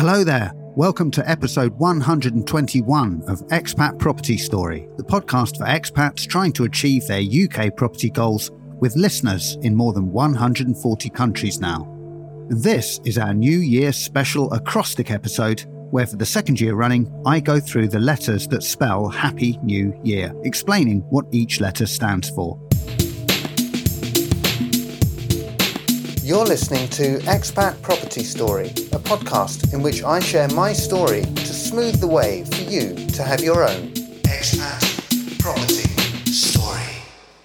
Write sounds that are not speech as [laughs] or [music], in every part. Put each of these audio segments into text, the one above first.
Hello there. Welcome to episode 121 of Expat Property Story, the podcast for expats trying to achieve their UK property goals with listeners in more than 140 countries now. This is our New Year special acrostic episode, where for the second year running, I go through the letters that spell Happy New Year, explaining what each letter stands for. You're listening to Expat Property Story, a podcast in which I share my story to smooth the way for you to have your own expat property story.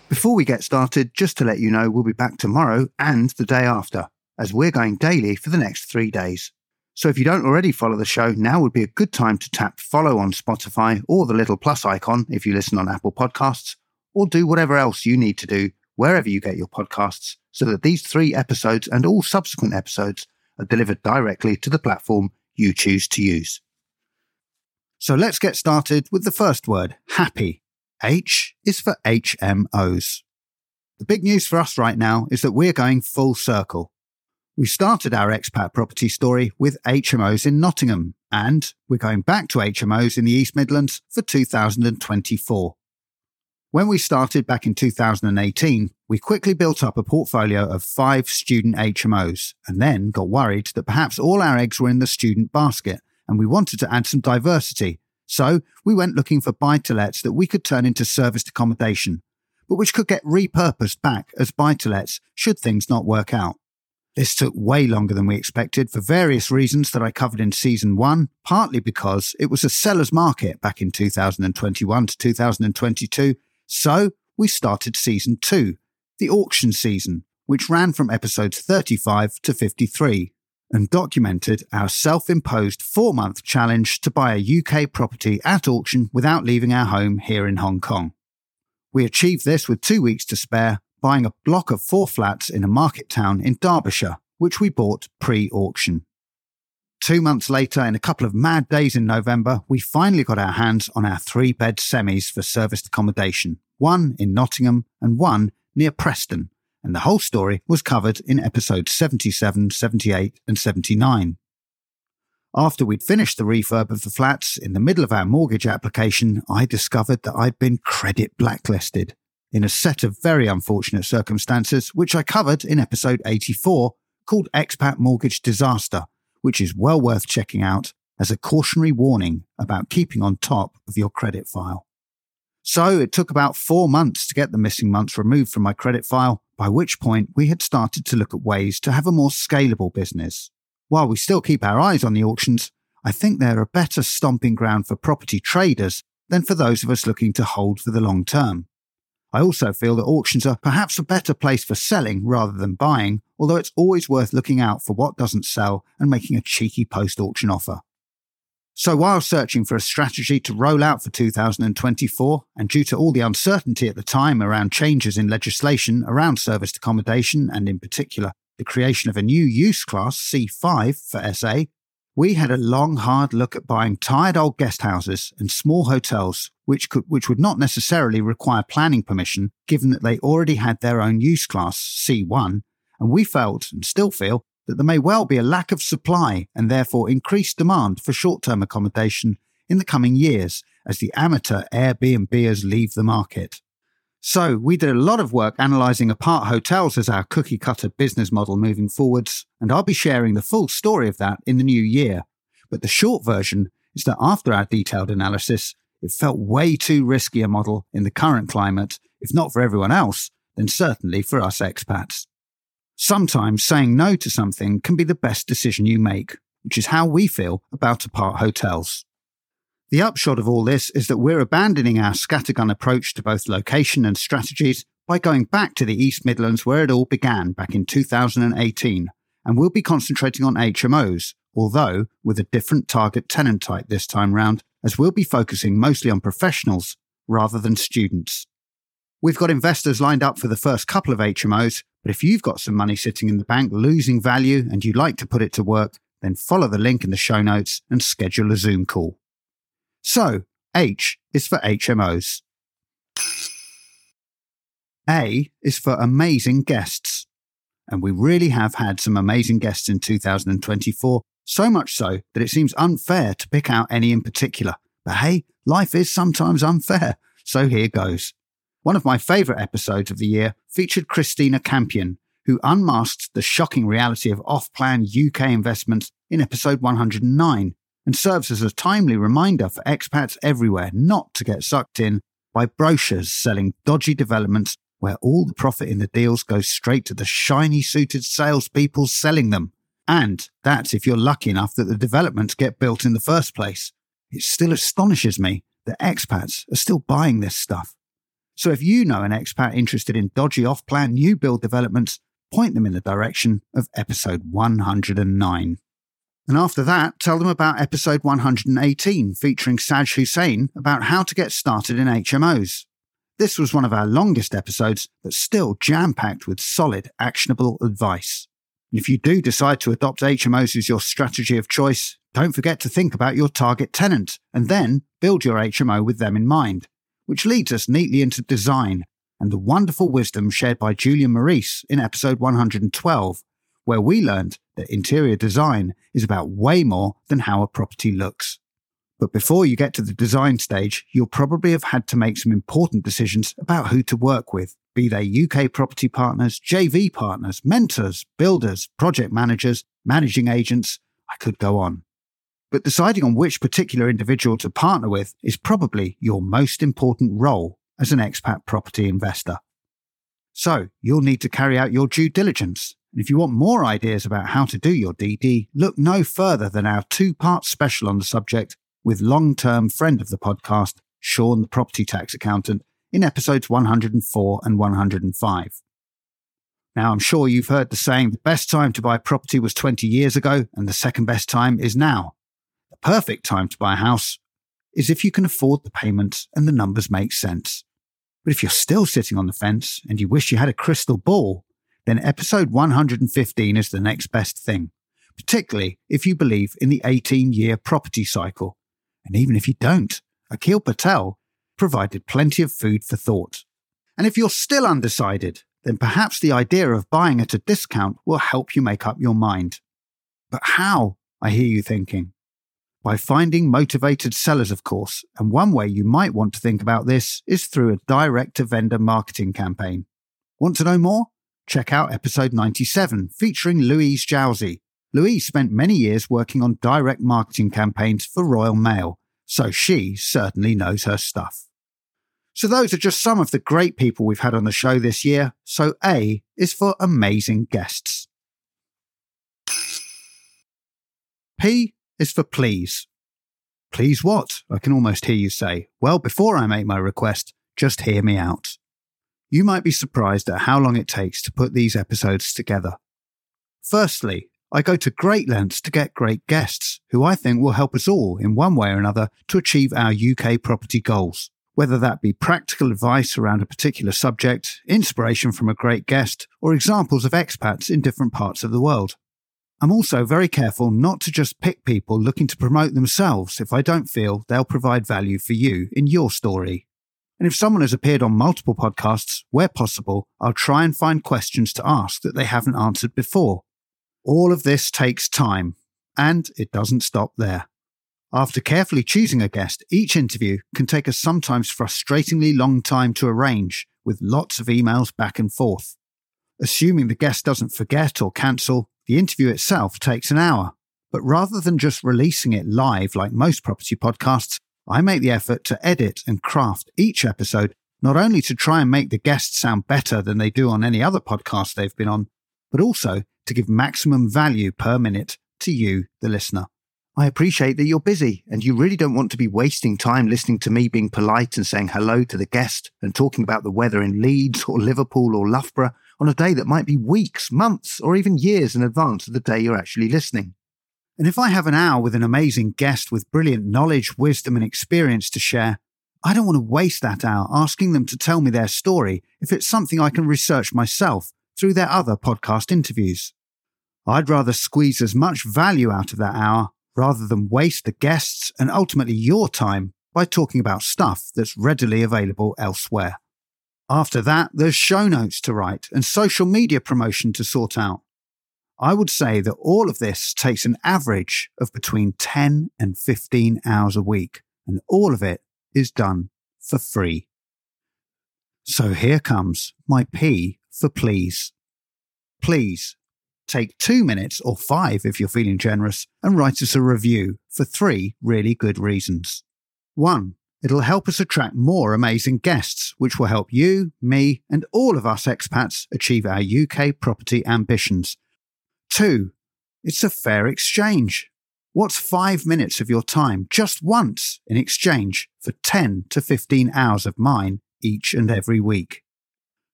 Before we get started, just to let you know, we'll be back tomorrow and the day after, as we're going daily for the next three days. So if you don't already follow the show, now would be a good time to tap follow on Spotify or the little plus icon if you listen on Apple Podcasts, or do whatever else you need to do wherever you get your podcasts so that these three episodes and all subsequent episodes are delivered directly to the platform you choose to use. So let's get started with the first word, happy. H is for HMOs. The big news for us right now is that we're going full circle. We started our expat property story with HMOs in Nottingham, and we're going back to HMOs in the East Midlands for 2024. When we started back in 2018, we quickly built up a portfolio of five student HMOs and then got worried that perhaps all our eggs were in the student basket and we wanted to add some diversity. So we went looking for buy to lets that we could turn into serviced accommodation, but which could get repurposed back as buy to lets should things not work out. This took way longer than we expected for various reasons that I covered in season one, partly because it was a seller's market back in 2021 to 2022 so we started season two, the auction season, which ran from episodes 35 to 53 and documented our self imposed four month challenge to buy a UK property at auction without leaving our home here in Hong Kong. We achieved this with two weeks to spare, buying a block of four flats in a market town in Derbyshire, which we bought pre auction. Two months later, in a couple of mad days in November, we finally got our hands on our three bed semis for serviced accommodation, one in Nottingham and one near Preston, and the whole story was covered in episodes 77, 78, and 79. After we'd finished the refurb of the flats, in the middle of our mortgage application, I discovered that I'd been credit blacklisted in a set of very unfortunate circumstances, which I covered in episode 84, called Expat Mortgage Disaster which is well worth checking out as a cautionary warning about keeping on top of your credit file. So it took about four months to get the missing months removed from my credit file, by which point we had started to look at ways to have a more scalable business. While we still keep our eyes on the auctions, I think they're a better stomping ground for property traders than for those of us looking to hold for the long term. I also feel that auctions are perhaps a better place for selling rather than buying, although it's always worth looking out for what doesn't sell and making a cheeky post auction offer. So while searching for a strategy to roll out for 2024, and due to all the uncertainty at the time around changes in legislation around serviced accommodation and in particular the creation of a new use class C5 for SA, we had a long, hard look at buying tired old guest houses and small hotels, which could, which would not necessarily require planning permission, given that they already had their own use class, C1. And we felt, and still feel, that there may well be a lack of supply and therefore increased demand for short-term accommodation in the coming years as the amateur Airbnbers leave the market. So we did a lot of work analysing apart hotels as our cookie cutter business model moving forwards, and I'll be sharing the full story of that in the new year. But the short version is that after our detailed analysis, it felt way too risky a model in the current climate, if not for everyone else, then certainly for us expats. Sometimes saying no to something can be the best decision you make, which is how we feel about apart hotels. The upshot of all this is that we're abandoning our scattergun approach to both location and strategies by going back to the East Midlands where it all began back in 2018, and we'll be concentrating on HMOs, although with a different target tenant type this time round, as we'll be focusing mostly on professionals rather than students. We've got investors lined up for the first couple of HMOs, but if you've got some money sitting in the bank losing value and you'd like to put it to work, then follow the link in the show notes and schedule a Zoom call. So, H is for HMOs. A is for amazing guests. And we really have had some amazing guests in 2024, So much so that it seems unfair to pick out any in particular. But hey, life is sometimes unfair. So here goes. One of my favourite episodes of the year featured Christina Campion, who unmasked the shocking reality of off plan UK investments in episode 109 and serves as a timely reminder for expats everywhere not to get sucked in by brochures selling dodgy developments where all the profit in the deals goes straight to the shiny suited salespeople selling them. And that's if you're lucky enough that the developments get built in the first place. It still astonishes me that expats are still buying this stuff. So if you know an expat interested in dodgy off plan new build developments, point them in the direction of episode 109. And after that, tell them about episode 118 featuring Saj Hussain about how to get started in HMOs. This was one of our longest episodes, but still jam packed with solid, actionable advice. And if you do decide to adopt HMOs as your strategy of choice, don't forget to think about your target tenant and then build your HMO with them in mind, which leads us neatly into design and the wonderful wisdom shared by Julian Maurice in episode 112, where we learned that interior design is about way more than how a property looks. But before you get to the design stage, you'll probably have had to make some important decisions about who to work with, be they UK property partners, JV partners, mentors, builders, project managers, managing agents. I could go on. But deciding on which particular individual to partner with is probably your most important role as an expat property investor. So you'll need to carry out your due diligence. And if you want more ideas about how to do your DD, look no further than our two part special on the subject with long term friend of the podcast, Sean the property tax accountant, in episodes 104 and 105. Now, I'm sure you've heard the saying the best time to buy property was 20 years ago, and the second best time is now. The perfect time to buy a house is if you can afford the payments and the numbers make sense. But if you're still sitting on the fence and you wish you had a crystal ball, then episode 115 is the next best thing, particularly if you believe in the 18 year property cycle and even if you don't, Akhil Patel provided plenty of food for thought. And if you're still undecided, then perhaps the idea of buying at a discount will help you make up your mind. But how? I hear you thinking. By finding motivated sellers, of course, and one way you might want to think about this is through a direct to vendor marketing campaign. Want to know more? Check out episode 97 featuring Louise Jowsey, Louise spent many years working on direct marketing campaigns for Royal Mail, so she certainly knows her stuff. So those are just some of the great people we've had on the show this year. So A is for amazing guests. P is for please. Please what? I can almost hear you say. Well, before I make my request, just hear me out. You might be surprised at how long it takes to put these episodes together. Firstly, I go to great lengths to get great guests who I think will help us all in one way or another to achieve our UK property goals. Whether that be practical advice around a particular subject, inspiration from a great guest, or examples of expats in different parts of the world. I'm also very careful not to just pick people looking to promote themselves if I don't feel they'll provide value for you in your story. And if someone has appeared on multiple podcasts, where possible, I'll try and find questions to ask that they haven't answered before all of this takes time, and it doesn't stop there. After carefully choosing a guest, each interview can take a sometimes frustratingly long time to arrange, with lots of emails back and forth. Assuming the guest doesn't forget or cancel, the interview itself takes an hour. But rather than just releasing it live like most property podcasts, I make the effort to edit and craft each episode, not only to try and make the guests sound better than they do on any other podcast they've been on, but also to give maximum value per minute to you, the listener. I appreciate that you're busy and you really don't want to be wasting time listening to me being polite and saying hello to the guest and talking about the weather in Leeds or Liverpool or Loughborough on a day that might be weeks, months, or even years in advance of the day you're actually listening. And if I have an hour with an amazing guest with brilliant knowledge, wisdom, and experience to share, I don't want to waste that hour asking them to tell me their story if it's something I can research myself through their other podcast interviews. I'd rather squeeze as much value out of that hour rather than waste the guests and ultimately your time by talking about stuff that's readily available elsewhere. After that, there's show notes to write and social media promotion to sort out. I would say that all of this takes an average of between 10 and 15 hours a week, and all of it is done for free. So here comes my P for please. Please take two minutes or five if you're feeling generous and write us a review for three really good reasons. One, it'll help us attract more amazing guests, which will help you, me, and all of us expats achieve our UK property ambitions. Two, it's a fair exchange. What's five minutes of your time just once in exchange for 10 to 15 hours of mine each and every week?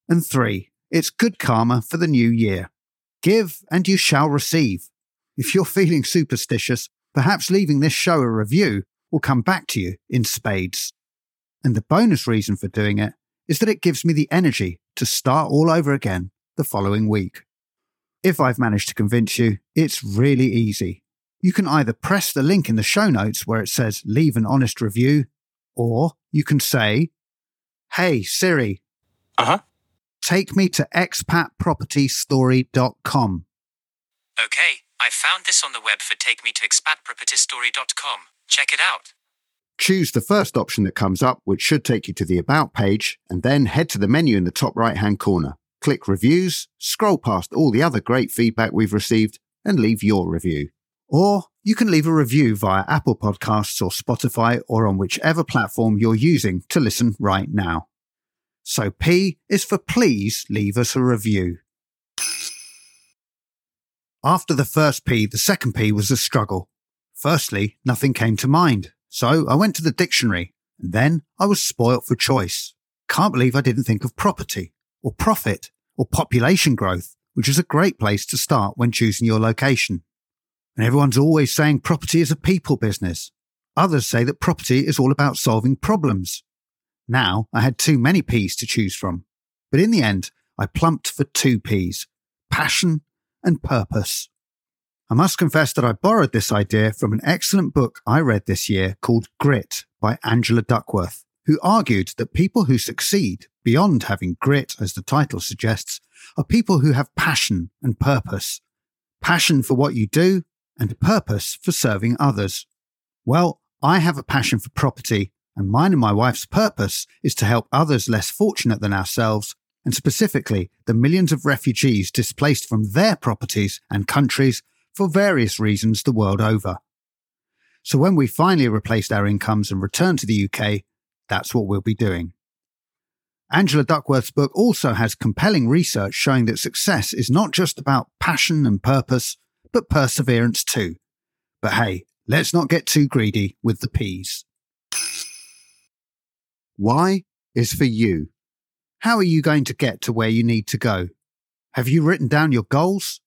And three, it's good karma for the new year. Give and you shall receive. If you're [laughs] feeling superstitious, perhaps leaving this show a review will come back to you in spades. And the bonus reason for doing it is that it gives me the energy to start all over again the following week. If I've managed to convince you, it's really easy. You can either press the link in the show notes where it says leave an honest review, or you can say, Hey Siri. Uh huh. Take me to expatpropertystory.com. Okay, I found this on the web for take me to expatpropertystory.com. Check it out. Choose the first option that comes up, which should take you to the About page, and then head to the menu in the top right hand corner. Click Reviews, scroll past all the other great feedback we've received, and leave your review. Or you can leave a review via Apple Podcasts or Spotify or on whichever platform you're using to listen right now. So P is for please leave us a review. After the first P, the second P was a struggle. Firstly, nothing came to mind, so I went to the dictionary, and then I was spoilt for choice. Can't believe I didn't think of property, or profit, or population growth, which is a great place to start when choosing your location. And everyone's always saying property is a people business. Others say that property is all about solving problems. Now I had too many P's to choose from. But in the end, I plumped for two P's passion and purpose. I must confess that I borrowed this idea from an excellent book I read this year called Grit by Angela Duckworth, who argued that people who succeed beyond having grit, as the title suggests, are people who have passion and purpose. Passion for what you do and purpose for serving others. Well, I have a passion for property and mine and my wife's purpose is to help others less fortunate than ourselves, and specifically the millions of refugees displaced from their properties and countries for various reasons the world over. So when we finally replaced our incomes and returned to the UK, that's what we'll be doing. Angela Duckworth's book also has compelling research showing that success is not just about passion and purpose, but perseverance too. But hey, let's not get too greedy with the P's. Y is for you. How are you going to get to where you need to go? Have you written down your goals?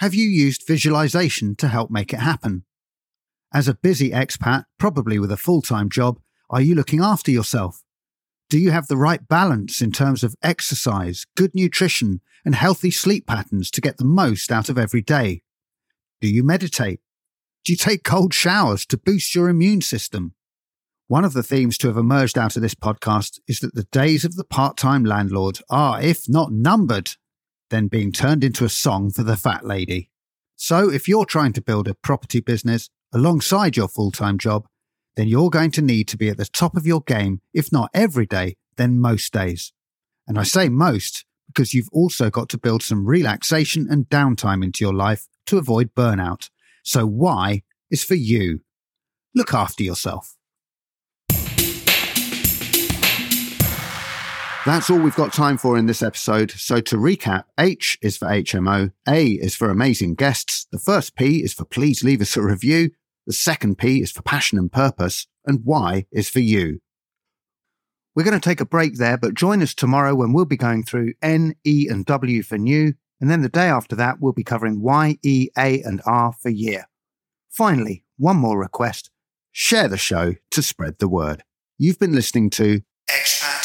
Have you used visualization to help make it happen? As a busy expat, probably with a full time job, are you looking after yourself? Do you have the right balance in terms of exercise, good nutrition, and healthy sleep patterns to get the most out of every day? Do you meditate? Do you take cold showers to boost your immune system? One of the themes to have emerged out of this podcast is that the days of the part time landlord are, if not numbered, then being turned into a song for the fat lady. So if you're trying to build a property business alongside your full time job, then you're going to need to be at the top of your game, if not every day, then most days. And I say most because you've also got to build some relaxation and downtime into your life to avoid burnout. So why is for you. Look after yourself. That's all we've got time for in this episode. So to recap, H is for HMO, A is for amazing guests, the first P is for please leave us a review, the second P is for passion and purpose, and Y is for you. We're going to take a break there, but join us tomorrow when we'll be going through N, E, and W for new, and then the day after that, we'll be covering Y, E, A, and R for year. Finally, one more request share the show to spread the word. You've been listening to Extra